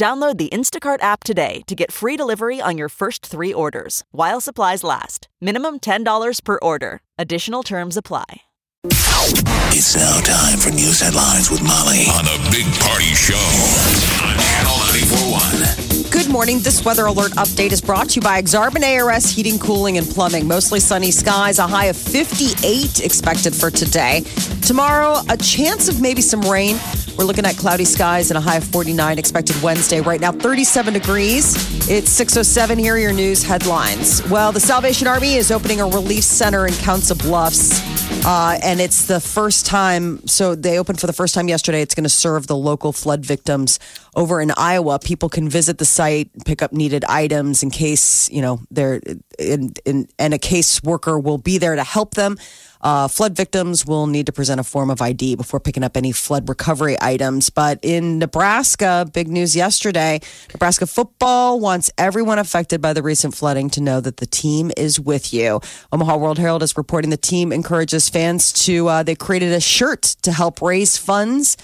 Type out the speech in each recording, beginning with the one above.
Download the Instacart app today to get free delivery on your first three orders while supplies last. Minimum $10 per order. Additional terms apply. It's now time for news headlines with Molly on the Big Party Show on Channel 941. Good morning. This weather alert update is brought to you by Exarban ARS Heating, Cooling, and Plumbing. Mostly sunny skies, a high of 58 expected for today. Tomorrow, a chance of maybe some rain. We're looking at cloudy skies and a high of 49 expected Wednesday. Right now, 37 degrees. It's 607. Here are your news headlines. Well, the Salvation Army is opening a relief center in Council Bluffs. Uh, and it's the first time, so they opened for the first time yesterday. It's going to serve the local flood victims over in Iowa. People can visit the site, pick up needed items in case, you know, they're, in, in, and a case worker will be there to help them. Uh, flood victims will need to present a form of ID before picking up any flood recovery items. But in Nebraska, big news yesterday Nebraska football wants everyone affected by the recent flooding to know that the team is with you. Omaha World Herald is reporting the team encourages fans to, uh, they created a shirt to help raise funds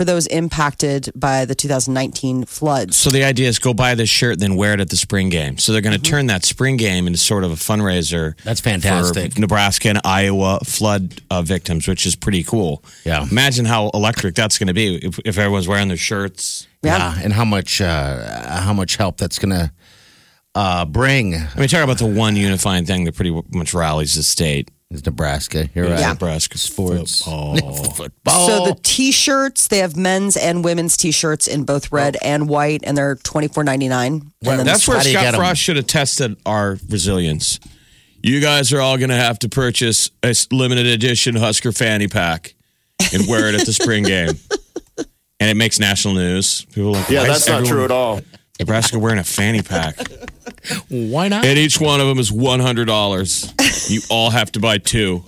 for those impacted by the 2019 floods. So the idea is go buy this shirt, then wear it at the spring game. So they're going Mm-hmm. to turn that spring game into sort of a fundraiser. That's fantastic. For Nebraska and Iowa flood uh, victims, which is pretty cool. Yeah. Imagine how electric that's going to be if, if everyone's wearing their shirts. Yeah. and how much uh, how much help that's gonna uh, bring I mean, talk about the one unifying thing that pretty much rallies the state. Is Nebraska. You're right. Nebraska sports. Football. So the t-shirts, they have men's and women's t-shirts in both red oh. and white, and they're twenty four ninety nine. Well, And then That's the- where How do you Scott get 'em? Frost should have tested our resilience. You guys are all going to have to purchase a limited edition Husker fanny pack and wear it at the spring game. And it makes national news. People are like, Yeah, that's not true at all. Nebraska wearing a fanny pack. why not? and each one of them is $100. You all have to buy two.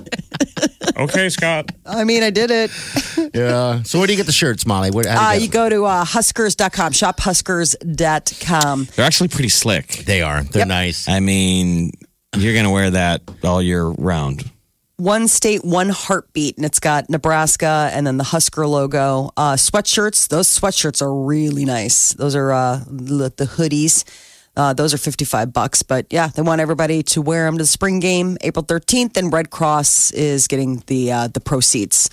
Okay, Scott. I mean, I did it. Yeah. So where do you get the shirts, Molly? Where, how Uh, do you you get go to uh, huskers.com, shophuskers.com. They're actually pretty slick. They are. They're nice. I mean, you're going to wear that all year round. One state, one heartbeat, and it's got Nebraska and then the Husker logo. Uh, sweatshirts, those sweatshirts are really nice. Those are uh, the, hoodies. Uh, those are 55 bucks. But yeah, they want everybody to wear them to the spring game, April 13th, and Red Cross is getting the, uh, the proceeds.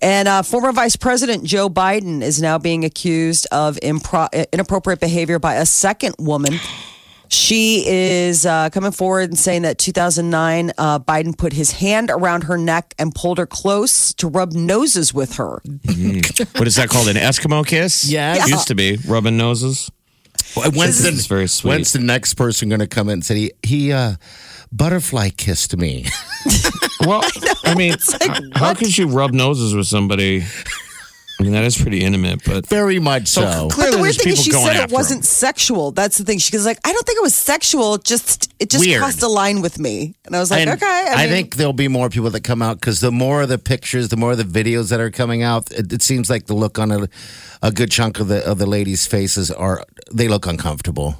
And uh, former Vice President Joe Biden is now being accused of impro- inappropriate behavior by a second woman. She is uh, coming forward and saying that 2009, uh, Biden put his hand around her neck and pulled her close to rub noses with her. What is that called? An Eskimo kiss? Yes. Used to be. Rubbing noses. When's This is very sweet. When's the next person going to come in and say he, he uh, butterfly kissed me? Well, I, mean, how could you rub noses with somebody? I mean, that is pretty intimate, but Very much so. So- But the weird thing is, she said it wasn't him. sexual. That's the thing. She was like, I don't think it was sexual. Just it just Weird. crossed a line with me, and I was like, And okay. I, I, think there'll be more people that come out because the more of the pictures, the more of the videos that are coming out, it, it seems like the look on a, a good chunk of the of the ladies' faces are they look uncomfortable.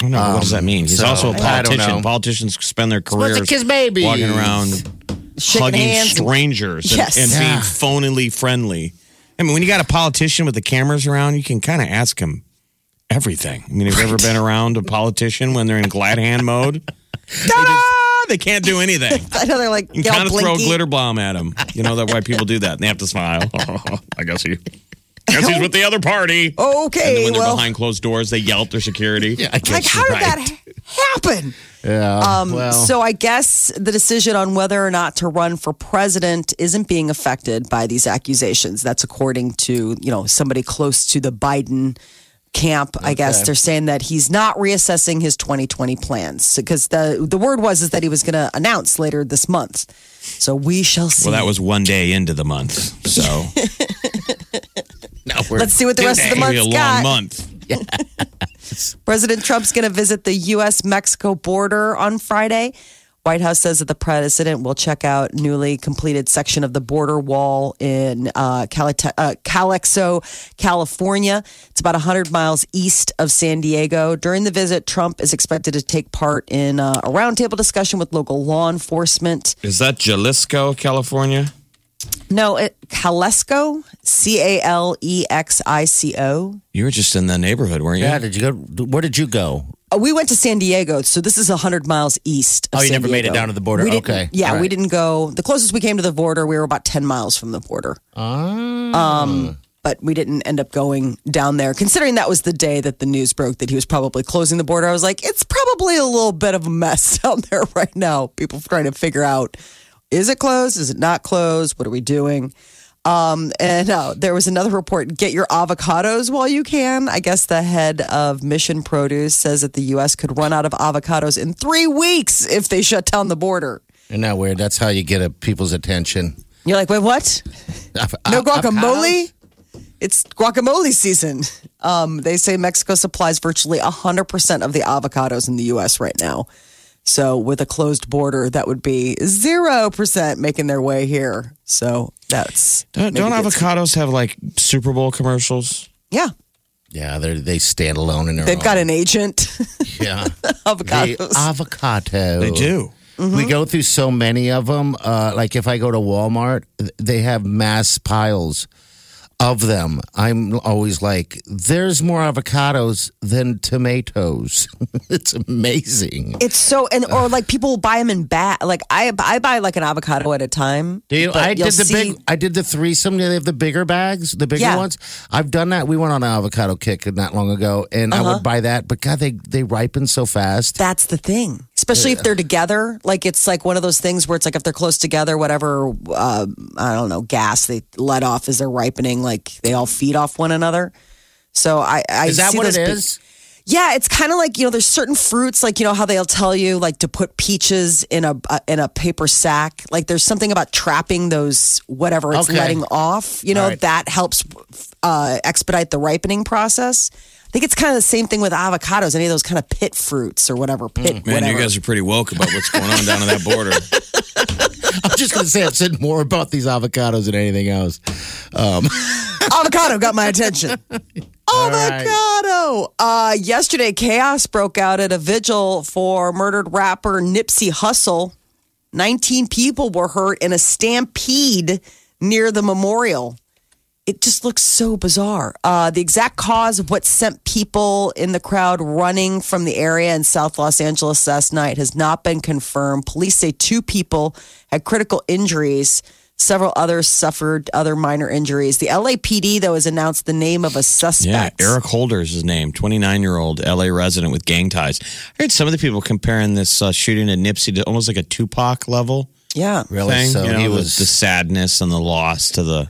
I don't know, what does that um, mean? He's so, also a politician. Politicians spend their Supposed to careers kiss babies. walking around shaking hugging hands. and- strangers and, and Yeah. being phonily friendly. I mean, when you got a politician with the cameras around, you can kind of ask him everything. I mean, have you ever been around a politician when they're in glad hand mode? Ta-da! They can't do anything. I know they're like You kind of throw a glitter bomb at him. You know that why people do that. And they have to smile. I guess he. Guess he's with the other party. Okay. And then when they're well, behind closed doors, they yell at their security. Yeah, I guess like how you're did that right. ha- happen? Yeah. Um, well, So I guess the decision on whether or not to run for president isn't being affected by these accusations. That's according to you know somebody close to the Biden camp. I guess they're saying that he's not reassessing his 2020 plans because the the word was is that he was going to announce later this month. So we shall see. Well, that was one day into the month. So now we're Let's see what the rest of the It'll be a got. long month. President Trump's going to visit the U.S. Mexico border on Friday. White House says that the president will check out newly completed section of the border wall in uh, uh, Calexico, California. It's about 100 miles east of San Diego. During the visit, Trump is expected to take part in uh, a roundtable discussion with local law enforcement. Is that Jalisco, California? No, it, Calexico, C A L E X I C O. You were just in the neighborhood, weren't you? Yeah, did you go? Where did you go? Uh, We went to San Diego, so this is 100 miles east. Of Oh, you San never made it Diego. down to the border. We didn't- Okay. Yeah, All we right. didn't go. The closest we came to the border, we were about 10 miles from the border. Um, but we didn't end up going down there. Considering that was the day that the news broke that he was probably closing the border, I was like, it's probably a little bit of a mess down there right now. People trying to figure out is it closed? Is it not closed? What are we doing? Um, and uh, there was another report get your avocados while you can. I guess the head of Mission Produce says that the U.S. could run out of avocados in three weeks if they shut down the border. Isn't that weird? That's how you get a, people's attention. You're like, wait, what? No guacamole? It's guacamole season. Um, they say Mexico supplies virtually 100% of the avocados in the U.S. right now. So, with a closed border, that would be 0% making their way here. So, that's. Don't, don't gets- avocados have like Super Bowl commercials? Yeah. Yeah, they they stand alone in their They've got an agent. yeah. avocados. The avocado. They do. We go through so many of them. Uh, like if I go to Walmart, they have mass piles of them. I'm always like, there's more avocados than tomatoes. it's amazing. It's so, and or like people buy them in bat. Like I, I buy like an avocado at a time. Do you? I did the see- big. I did the threesome. They have the bigger bags, the bigger Yeah. ones. I've done that. We went on an avocado kick not long ago, and I Uh-huh. would buy that. But God, they they ripen so fast. That's the thing, especially if they're together. Like it's like one of those things where it's like if they're close together, whatever uh, I don't know gas they let off as they're ripening, like they all feed off one another. So I, I Is that what it is? Yeah, it's kind of like you know, there's certain fruits like you know how they'll tell you like to put peaches in a uh, in a paper sack. Like there's something about trapping those whatever it's Okay. letting off. You know right. that helps uh, expedite the ripening process. I think it's kind of the same thing with avocados. Any of those kind of pit fruits or whatever pit. Man, whatever. you guys are pretty woke about what's going on down on that border. I'm just going to say I've said more about these avocados than anything else. Um. avocado got my attention. Avocado. Uh, yesterday, chaos broke out at a vigil for murdered rapper Nipsey Hussle. 19 people were hurt in a stampede near the memorial. It just looks so bizarre. Uh, the exact cause of what sent people in the crowd running from the area in South Los Angeles last night has not been confirmed. Police say two people had critical injuries. Several others suffered other minor injuries. The LAPD, though, has announced the name of a suspect. Yeah. Eric Holder is his name, 29 year old LA resident with gang ties. I heard some of the people comparing this uh, shooting at Nipsey to almost like a Tupac level Yeah. Really? thing. So you know, he the- was the sadness and the loss to the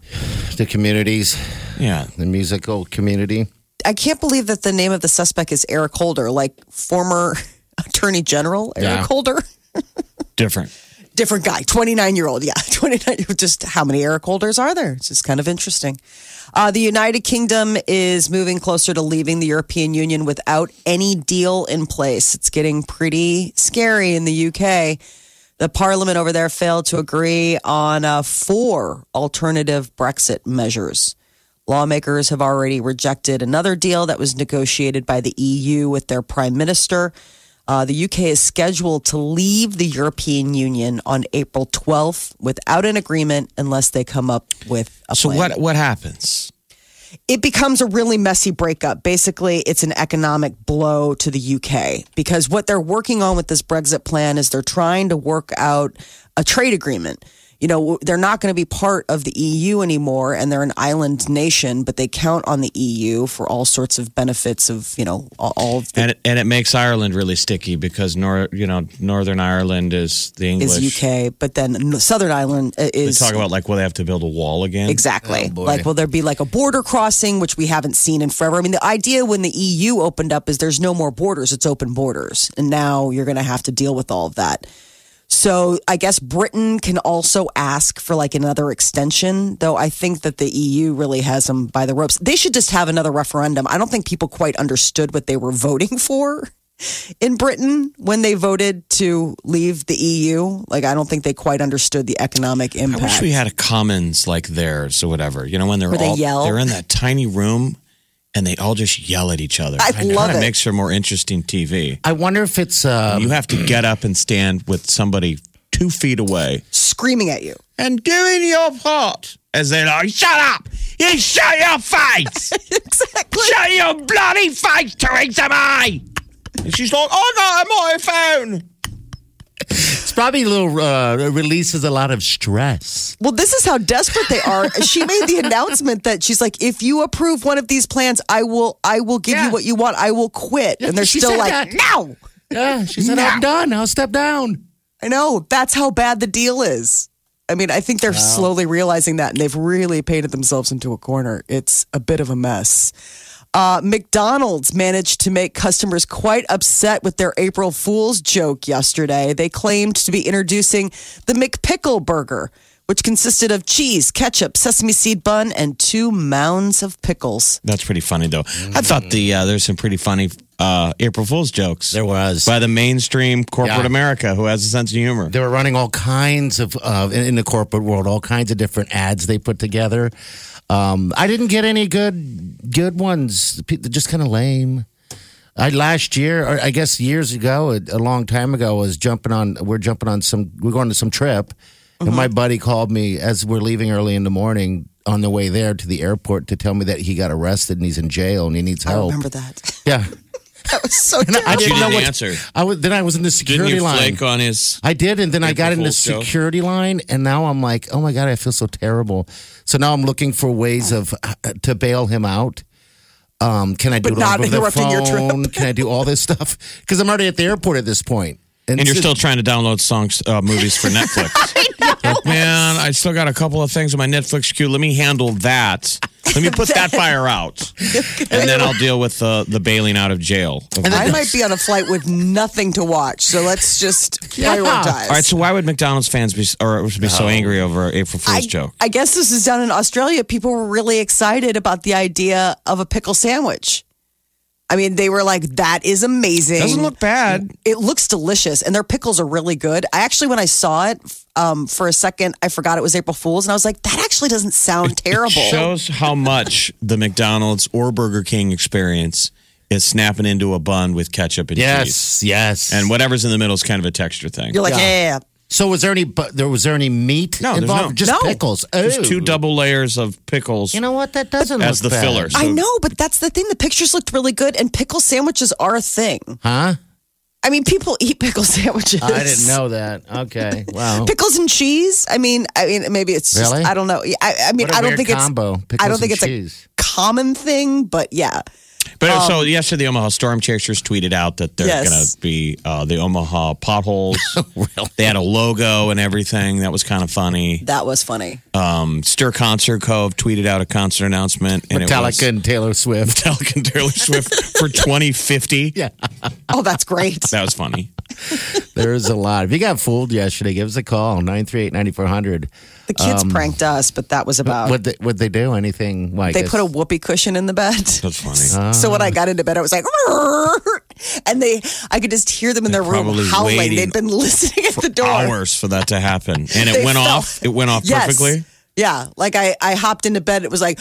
the communities, yeah. the musical community. I can't believe that the name of the suspect is Eric Holder, like former Attorney General Eric Yeah. Holder. Different. different guy, 29 year old. Yeah, 29. Just how many Eric holders are there? It's just kind of interesting. Uh, the United Kingdom is moving closer to leaving the European Union without any deal in place. It's getting pretty scary in the UK. The parliament over there failed to agree on uh, four alternative Brexit measures. Lawmakers have already rejected another deal that was negotiated by the EU with their prime minister. Uh, the UK is scheduled to leave the European Union on April 12th without an agreement unless they come up with a plan. So what what happens? It becomes a really messy breakup. Basically, it's an economic blow to the UK because what they're working on with this Brexit plan is they're trying to work out a trade agreement. You know, they're not going to be part of the EU anymore and they're an island nation, but they count on the EU for all sorts of benefits of, you know, all- all of the And it, and it makes Ireland really sticky because nor you know Northern Ireland is the English. is UK, but then Southern Ireland uh, They is talk about like, will they have to build a wall again? Exactly. Oh, like, will there be like a border crossing, which we haven't seen in forever? I mean, the idea when the EU opened up is there's no more borders, it's open borders. And now you're going to have to deal with all of that. So I guess Britain can also ask for like another extension, though I think that the EU really has them by the ropes. They should just have another referendum. I don't think people quite understood what they were voting for in Britain when they voted to leave the EU. Like I don't think they quite understood the economic impact. I wish we had a commons like theirs or whatever. You know, when they're Where they all yell? they're in that tiny room and they all just yell at each other. I know love it it. makes for more interesting TV. I wonder if it's um, you have to get up and stand with somebody two feet away screaming at you. and doing your part. As they're like, shut up! You shut your face! exactly. shut your bloody face, Theresa May! And she's like, I got a microphone! It's probably a little uh, releases a lot of stress. Well, this is how desperate they are. She made the announcement that she's like, if you approve one of these plans, I will, I will give Yeah. you what you want. I will quit. And they're she still like, that. no. Yeah, she said, "I'm done. I'll step down." I know. That's how bad the deal is. I mean, I think they're slowly realizing that, and they've really painted themselves into a corner. It's a bit of a mess. Uh, McDonald's managed to make customers quite upset with their April Fool's joke yesterday. They claimed to be introducing the McPickle Burger, which consisted of cheese, ketchup, sesame seed bun, and two mounds of pickles. That's pretty funny, though. I thought the uh, there's some pretty funny uh, April Fool's jokes. There was. by the mainstream corporate Yeah. America who has a sense of humor. They were running all kinds of uh, in, in the corporate world, all kinds of different ads they put together. Um, I didn't get any good good ones. They're just kind of lame. I last year, or I guess years ago, a, a long time ago, was jumping on. We're jumping on some. We're going to some trip, and my buddy called me as we're leaving early in the morning on the way there to the airport to tell me that he got arrested and he's in jail and he needs help. I remember that. Yeah, That was so I terrible. You didn't know didn't what. answer. I was then I was in the Didn't security you line. flake on his? I did, and then I got in the Fool's security line, and now I'm like, oh my god, I feel so terrible. So now I'm looking for ways of uh, to bail him out. Um, can I do But it not over the interrupting your trip. phone? Can I do all this stuff? Because I'm already at the airport at this point, And you're still trying to download songs, uh, movies for Netflix. Like, man, I still got a couple of things on my Netflix queue. Let me handle that. Let me put that fire out, and then I'll deal with the the bailing out of jail. I might be on a flight with nothing to watch, so let's just prioritize. All right, so why would McDonald's fans be or be so angry over April Fool's I, joke? I guess this is down in Australia. People were really excited about the idea of a pickle sandwich. I mean, they were like, "That is amazing." Doesn't look bad. It looks delicious, and their pickles are really good. I actually, when I saw it um, for a second, I forgot it was April Fool's, and I was like, "That actually doesn't sound terrible." It Shows how much the McDonald's or Burger King experience is snapping into a bun with ketchup and cheese. yes, yes, And whatever's in the middle is kind of a texture thing. You're like, Yeah. "Yeah." So was there any? But there was there any meat No, there's involved? no. Just No. pickles. Oh. There's two double layers of pickles. You know what? That doesn't As look the bad. filler. I So- know, but that's the thing. The pictures looked really good, and pickle sandwiches are a thing. huh? I mean, people eat pickle sandwiches. I didn't know that. Okay, wow. pickles and cheese. I mean, I mean, maybe it's just, Really? I don't know. I, I mean, What a I don't weird think combo. it's. Pickles I don't think and it's cheese. a common thing, but yeah. But so yesterday, the Omaha Storm Chasers tweeted out that they're Yes. going to be uh, the Omaha potholes. They had a logo and everything. That was kind of funny. That was funny. Um, Stir Concert Cove tweeted out a concert announcement. And it was Metallica and Taylor Swift. Metallica and Taylor Swift for 2050. Yeah. Oh, that's great. That was funny. There's a lot. If you got fooled yesterday, give us a call 938 9400. The kids um, pranked us, but that was about. Would they, would they do anything like they put a whoopee cushion in the bed. That's funny. So when I ah. got into bed, I was like, and they, I could just hear them in their room howling. They'd been listening at the door. Hours for that to happen. And it went fell- off. It went off Yes. perfectly. Yeah, like I, I hopped into bed. It was like,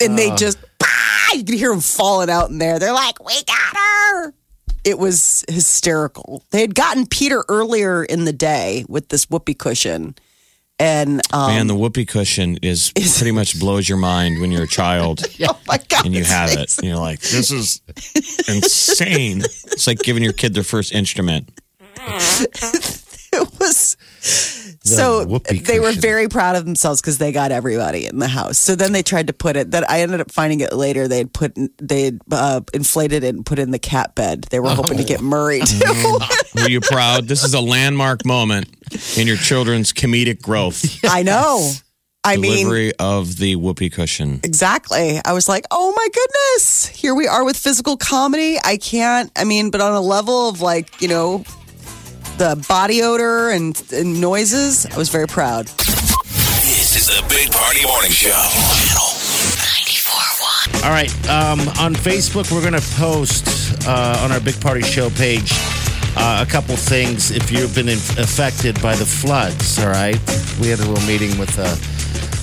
and they ah. just, you could hear them falling out in there. They're like, "We got her." It was hysterical. They had gotten Peter earlier in the day with this whoopee cushion, and um, Man, the whoopee cushion is pretty much blows your mind when you're a child. oh my god, and you have it. And you're like, this is insane. It's like giving your kid their first instrument. It was so they were very proud of themselves because they got everybody in the house. So then they tried to put it. That I ended up finding it later. They had put they had uh, inflated it and put it in the cat bed. They were hoping to get Murray too. Were you proud? This is a landmark moment in your children's comedic growth. I know. I mean, Delivery of the whoopee cushion. exactly. I was like, oh my goodness, here we are with physical comedy. I can't. I mean, but on a level of like you know. The body odor and, and noises. I was very proud. This is the Big Party Morning Show. Channel 94.1. All right. Um, on Facebook, we're going to post uh, on our Big Party Show page uh, a couple things if you've been in- affected by the floods. All right. We had a little meeting with uh,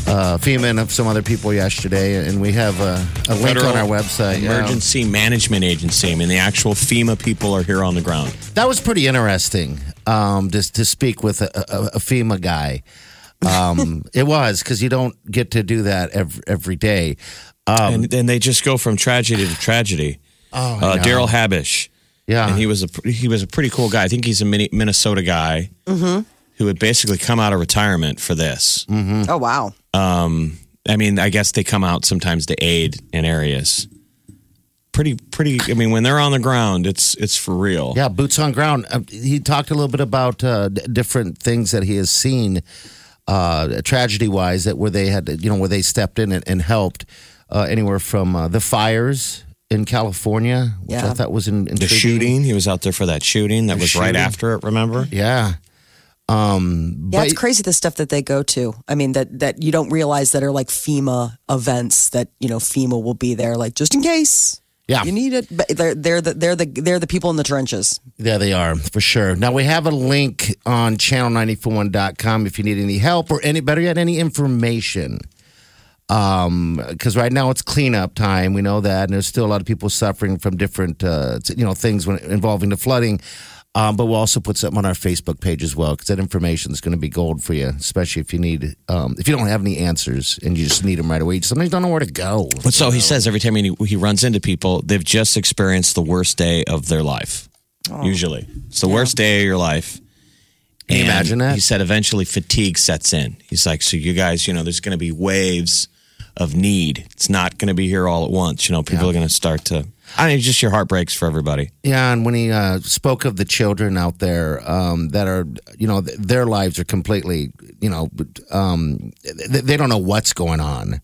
uh, FEMA and some other people yesterday, and we have a, a link on our website. yeah. Emergency Management Agency. I mean, the actual FEMA people are here on the ground. That was pretty interesting. Um, just to speak with a, a, a FEMA guy. Um, it was because you don't get to do that every, every day. Um, and, and they just go from tragedy to tragedy. oh, Uh. Daryl Habish. yeah, and he was a he was a pretty cool guy. I think he's a Mini- Minnesota guy who had basically come out of retirement for this. Oh, wow. I mean, I guess they come out sometimes to aid in areas. Pretty, pretty. I mean, when they're on the ground, it's it's for real. Yeah, boots on ground. Uh, he talked a little bit about uh, d- different things that he has seen, uh, tragedy wise, that where they had, to, you know, where they stepped in and, and helped. Uh, anywhere from uh, the fires in California, which I Yeah. thought was in, The intriguing. shooting, he was out there for that shooting that The was right shooting. after it. Remember? Yeah. Um, Yeah, but it's crazy the stuff that they go to. I mean, that that you don't realize that are like FEMA events that you know FEMA will be there, like just in case yeah, you need it. But they're they're the they're the they're the people in the trenches. There they are, for sure. Now, we have a link on channel941.com if you need any help or any, better yet, any information. Um, because right now it's cleanup time. We know that. And there's still a lot of people suffering from different, uh, you know, things when, involving the flooding. Um, but we'll also put something on our Facebook page as well because that information is going to be gold for you, especially if you need, um, if you don't have any answers and you just need them right away. You sometimes don't know where to go. But so he says every time he, he runs into people, they've just experienced the worst day of their life. Usually, it's the worst day of your life. Can you And imagine that? He said eventually fatigue sets in. He's like, so you guys, you know, there's going to be waves of need. It's not going to be here all at once. You know, people are going to start to. I mean, just your heart breaks for everybody. Yeah, and when he uh, spoke of the children out there um, that are, you know, th- their lives are completely, you know, um, th- they don't know what's going on.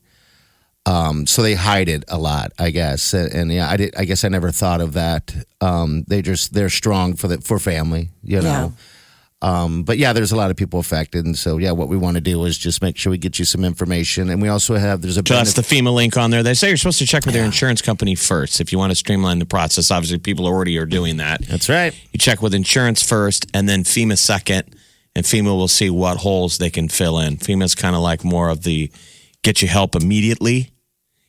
Um, so they hide it a lot, I guess. And, and yeah, I did. I guess I never thought of that. Um, they just they're strong for the for family, you know. Um, but yeah, there's a lot of people affected, and so yeah, what we want to do is just make sure we get you some information, and we also have there's a benefit- the FEMA link on there. They say you're supposed to check with your insurance company first if you want to streamline the process. Obviously, people already are doing that. that's right. You check with insurance first and then FEMA second, and FEMA will see what holes they can fill in. FEMA's kind of like more of the get you help immediately.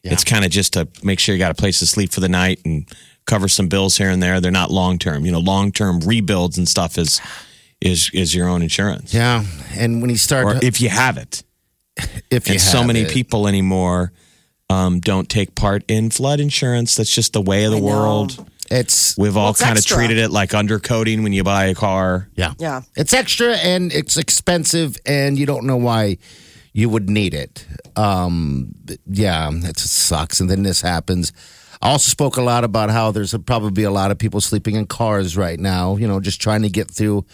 It's kind of just to make sure you got a place to sleep for the night and cover some bills here and there. They're not long term. You know, long term rebuilds and stuff is is is your own insurance. Yeah, and when you start, Or if you have it. if you And so many it. people anymore um, don't take part in flood insurance. That's just the way of the I know. world. it's We've all it's kind of treated it like undercoating when you buy a car. Yeah. Yeah. It's extra and it's expensive and you don't know why you would need it. Um, yeah, it sucks. And then this happens. I also spoke a lot about how there's a, probably a lot of people sleeping in cars right now, you know, just trying to get through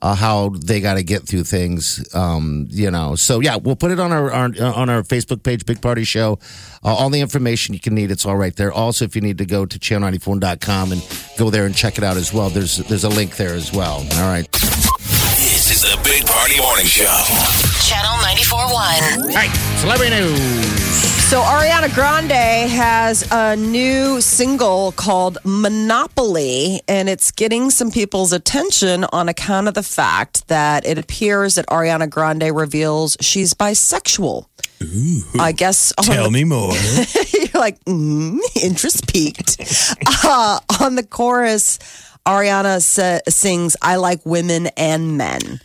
uh, how they got to get through things, um, you know. So yeah, we'll put it on our, our on our Facebook page, Big Party Show. Uh, all the information you can need, it's all right there. Also, if you need to go to channel94.com and go there and check it out as well, there's there's a link there as well. All right. This is the Big Party Morning Show. Channel 94.1. All right, celebrity news. So Ariana Grande has a new single called Monopoly, and it's getting some people's attention on account of the fact that it appears that Ariana Grande reveals she's bisexual. Ooh, I guess Tell the- me more. you're like, mm, interest peaked. Uh, on the chorus, Ariana sa- sings, I like women and men.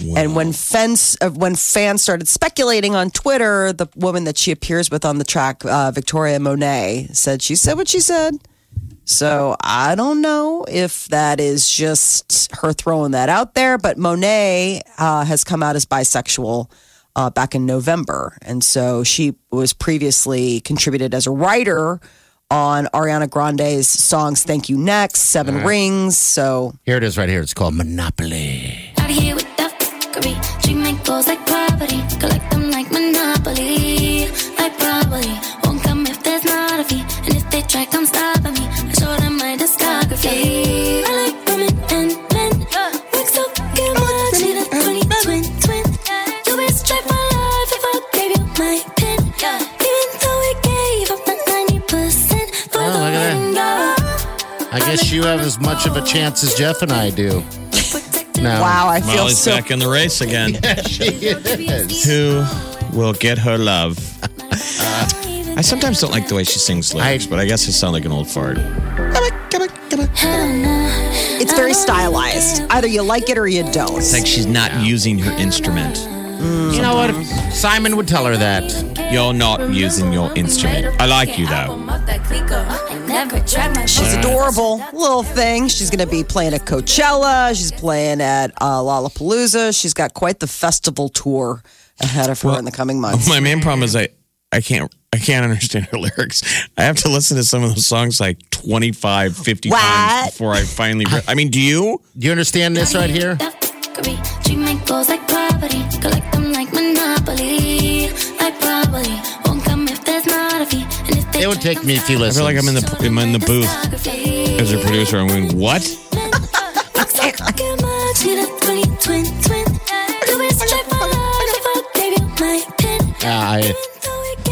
And when fans, uh, when fans started speculating on Twitter, the woman that she appears with on the track, uh, Victoria Monet, said she said what she said. So I don't know if that is just her throwing that out there, but Monet uh, has come out as bisexual uh, back in November, and so she was previously contributed as a writer on Ariana Grande's songs "Thank You Next," 7 Rings. So Here it is right here. It's called Monopoly. Treat my goals like property, collect them like Monopoly. I probably won't come if there's not a fee, and if they try, come stop me. I show them my discography. I like women and men, mix up, get more. I need a 20 twin, twin. You best try life if I gave you my pin. Even though we gave up my 90% for oh, the win, I guess you have as much of a chance as Jeff and I do. No. Wow, I feel Molly's so. back in the race again. She is. Who will get her love? I sometimes don't like the way she sings lyrics, I- but I guess I sound like an old fart. It's very stylized. Either you like it or you don't. It's like she's not using her instrument. You know what? Simon would tell her that. You're not using your instrument. I like you though. She's adorable little thing. She's going to be playing at Coachella. She's playing at uh, Lollapalooza. She's got quite the festival tour ahead of her in the coming months. My main problem is I, I can't I can't understand her lyrics. I have to listen to some of those songs like 25, 50 What? times before I finally. Re- I mean, do you? Do you understand this right here? Treat my goals like property, collect them like Monopoly. I probably It would take me a few I listens. feel like I'm in the I'm in the booth as a producer. I'm going, what? Yeah, I,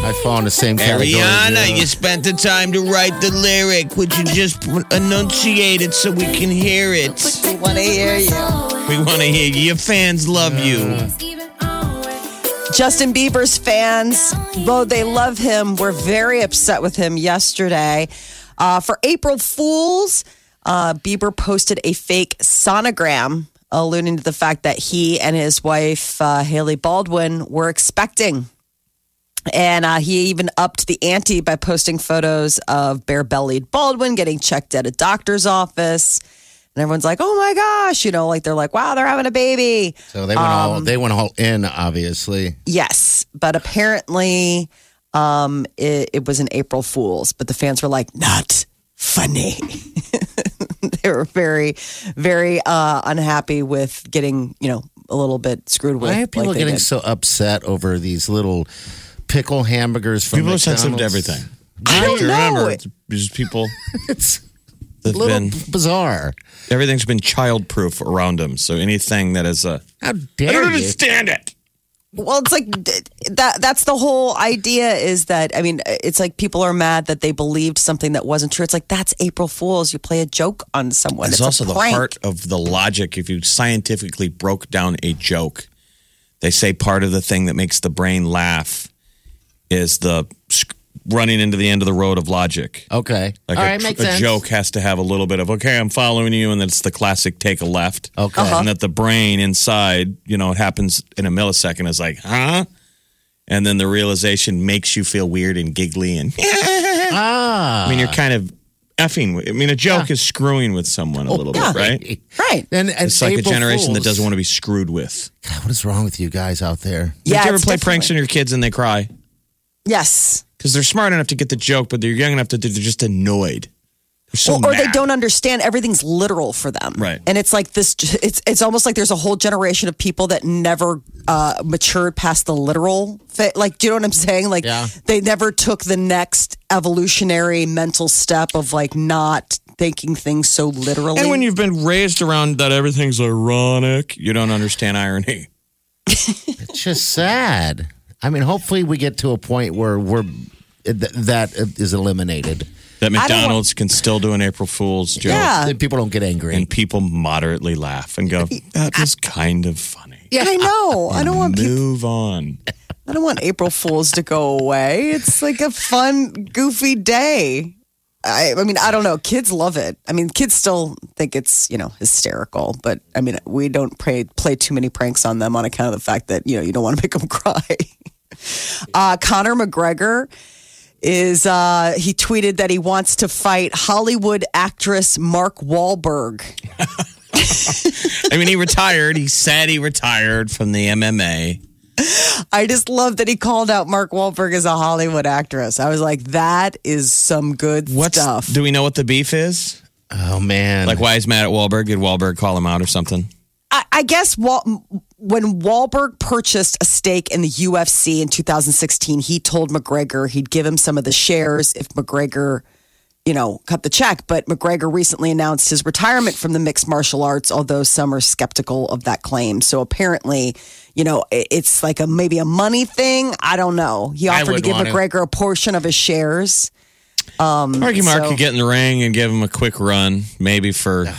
I fall in the same category. as Ariana, you. you spent the time to write the lyric. Would you just enunciate it so we can hear it? We want to hear you. We want to hear you. Your fans love you. Justin Bieber's fans, though they love him, were very upset with him yesterday. Uh, for April Fools, uh, Bieber posted a fake sonogram alluding to the fact that he and his wife, uh, Hailey Baldwin, were expecting. And uh, he even upped the ante by posting photos of bare bellied Baldwin getting checked at a doctor's office. And everyone's like, oh my gosh, you know, like they're like, wow, they're having a baby. So they went all they went all in, obviously. Yes, but apparently um, it, it was an April Fool's, but the fans were like, not funny. they were very, very uh, unhappy with getting, you know, a little bit screwed with. Why are people like getting did. so upset over these little pickle hamburgers from People are sensitive to McDonald's? everything. I don't to remember, know. it's just people It's that a little been bizarre. everything's been childproof around them. So anything that is a How I dare don't you? understand it. Well, it's like that. That's the whole idea. Is that I mean, it's like people are mad that they believed something that wasn't true. It's like that's April Fools. You play a joke on someone. It's, It's, also the prank. heart of the logic. If you scientifically broke down a joke, they say part of the thing that makes the brain laugh is the sc- running into the end of the road of logic. Okay. Like all a, right, makes a sense. joke has to have a little bit of okay, I'm following you, and then it's the classic take a left. Okay. Uh-huh. and that the brain inside, you know, it happens in a millisecond. Is like, huh? And then the realization makes you feel weird and giggly, and Ah. I mean, you're kind of effing. With, I mean, a joke is screwing with someone a little yeah. bit, right? Right. And, and It's like April a generation that doesn't want to be screwed with. God, what is wrong with you guys out there? Yeah. Did you ever it's play pranks on your kids and they cry? Yes. Because they're smart enough to get the joke, but they're young enough that they're just annoyed. They're so or, or they don't understand everything's literal for them Right. and it's like this it's it's almost like there's a whole generation of people that never uh matured past the literal fa- like do you know what i'm saying like Yeah. they never took the next evolutionary mental step of like not thinking things so literally And when you've been raised around that everything's ironic, you don't understand irony. It's just sad. I mean, hopefully we get to a point where we're th- that is eliminated. That don't want- McDonald's can still do an April Fool's joke. Yeah. That people don't get angry. And people moderately laugh and go, that was kind of funny. Yeah, I know i don't want people Move on. i don't want april fools to go away it's like a fun goofy day I, I mean, I don't know. Kids love it. I mean, kids still think it's you know hysterical, but I mean, we don't play play too many pranks on them on account of the fact that you know you don't want to make them cry. Uh, Conor McGregor is uh, he tweeted that he wants to fight Hollywood actress Mark Wahlberg. I mean, he retired. He said he retired from the MMA. I just love that he called out Mark Wahlberg as a Hollywood actress. I was like, that is some good What's, stuff. Do we know what the beef is? oh man, Like, why is mad at Wahlberg? Did Wahlberg call him out or something? I, I guess Wal- when Wahlberg purchased a stake in the UFC in 2016, he told McGregor he'd give him some of the shares if McGregor, you know, cut the check. But McGregor recently announced his retirement from the mixed martial arts, although some are skeptical of that claim. So apparently, you know, it's like a maybe a money thing. I don't know. He offered to give want to. McGregor a portion of his shares. Um, Marky Mark so- could get in the ring and give him a quick run, maybe for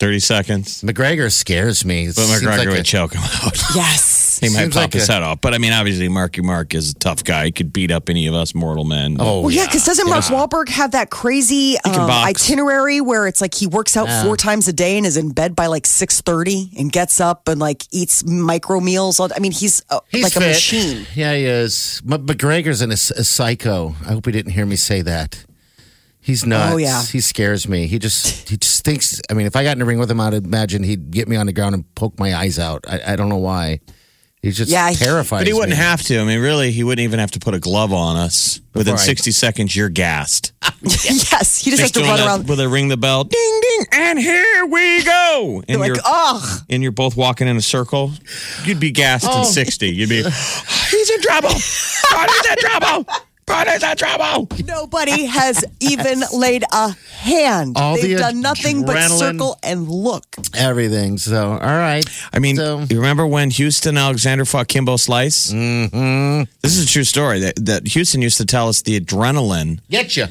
30 seconds. McGregor scares me. But McGregor like would a- choke him out. Yes. He might Seems pop like his a- head off. But I mean, obviously, Marky Mark is a tough guy. He could beat up any of us mortal men. Oh, Well, yeah, because doesn't Mark Wahlberg have that crazy um, box. itinerary where it's like he works out four times a day and is in bed by like six thirty and gets up and like eats micro meals? I mean, he's, uh, He's like a fit. machine. Yeah, he is. M- McGregor's in a, a psycho. I hope he didn't hear me say that. He's nuts. Oh, yeah. he scares me. He just he just thinks. I mean, if I got in a ring with him, I'd imagine he'd get me on the ground and poke my eyes out. I, I don't know why. He's just Yeah, he- terrified. But he wouldn't have to. I mean, really, he wouldn't even have to put a glove on us. Within I- 60 seconds, you're gassed. yes, he just has to doing run that around. with a ring the bell, ding ding, and here we go. And Like, you're ugh. and you're both walking in a circle. You'd be gassed Oh. in 60. You'd be, he's in trouble. Body's in trouble. Body's in trouble. Nobody has even laid a hand. All They've the done nothing but adrenaline. circle and look. everything. So all right. I mean, So- you remember when Houston Alexander fought Kimbo Slice? Mm-hmm. This is a true story. That, that Houston used to tell us the adrenaline get you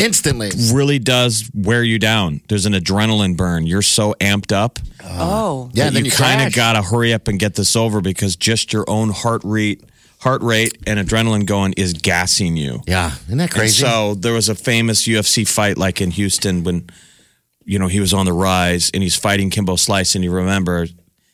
instantly. really does wear you down. There's an adrenaline burn. You're so amped up. Oh. Yeah, that then you, you, kind of crash. got to hurry up and get this over because just your own heart rate, heart rate, and adrenaline going is gassing you. Yeah, isn't that And crazy? so there was a famous UFC fight like in Houston when, you know, he was on the rise and he's fighting Kimbo Slice, and you remember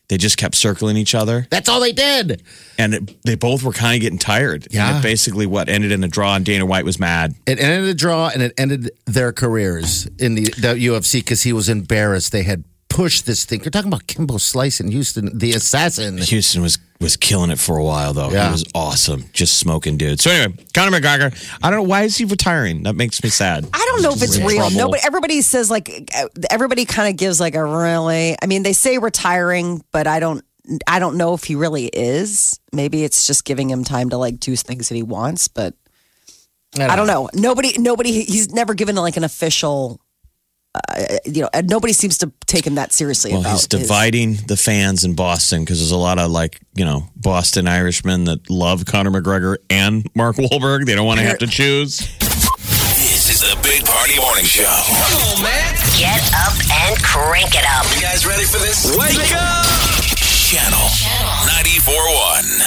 they just kept circling each other, That's all they did. and it, they both were kind of getting tired. Yeah. and it basically what ended in a draw, and Dana White was mad. It ended a draw, and it ended their careers in the, the UFC because he was embarrassed. They had pushed this thing. You're talking about Kimbo Slice in Houston, the assassin. Houston was was killing it for a while though. Yeah. He was awesome, just smoking dude. So anyway, Conor McGregor. I don't know why is he retiring. That makes me sad. I don't know if it's in real. trouble. Nobody, everybody says like uh, everybody kind of gives like a really. I mean, they say retiring, but I don't. I don't know if he really is. Maybe it's just giving him time to like do things that he wants, but I don't know. Nobody, nobody. He's never given like an official. Uh, you know, and nobody seems to take him that seriously. Well, about he's his- dividing the fans in Boston because there's a lot of like you know Boston Irishmen that love Conor McGregor and Mark Wahlberg. They don't want to have to choose. This is the Big Party Morning Show. Come on, man. Get up and crank it up. You guys ready for this? Wake up! Channel 94.1.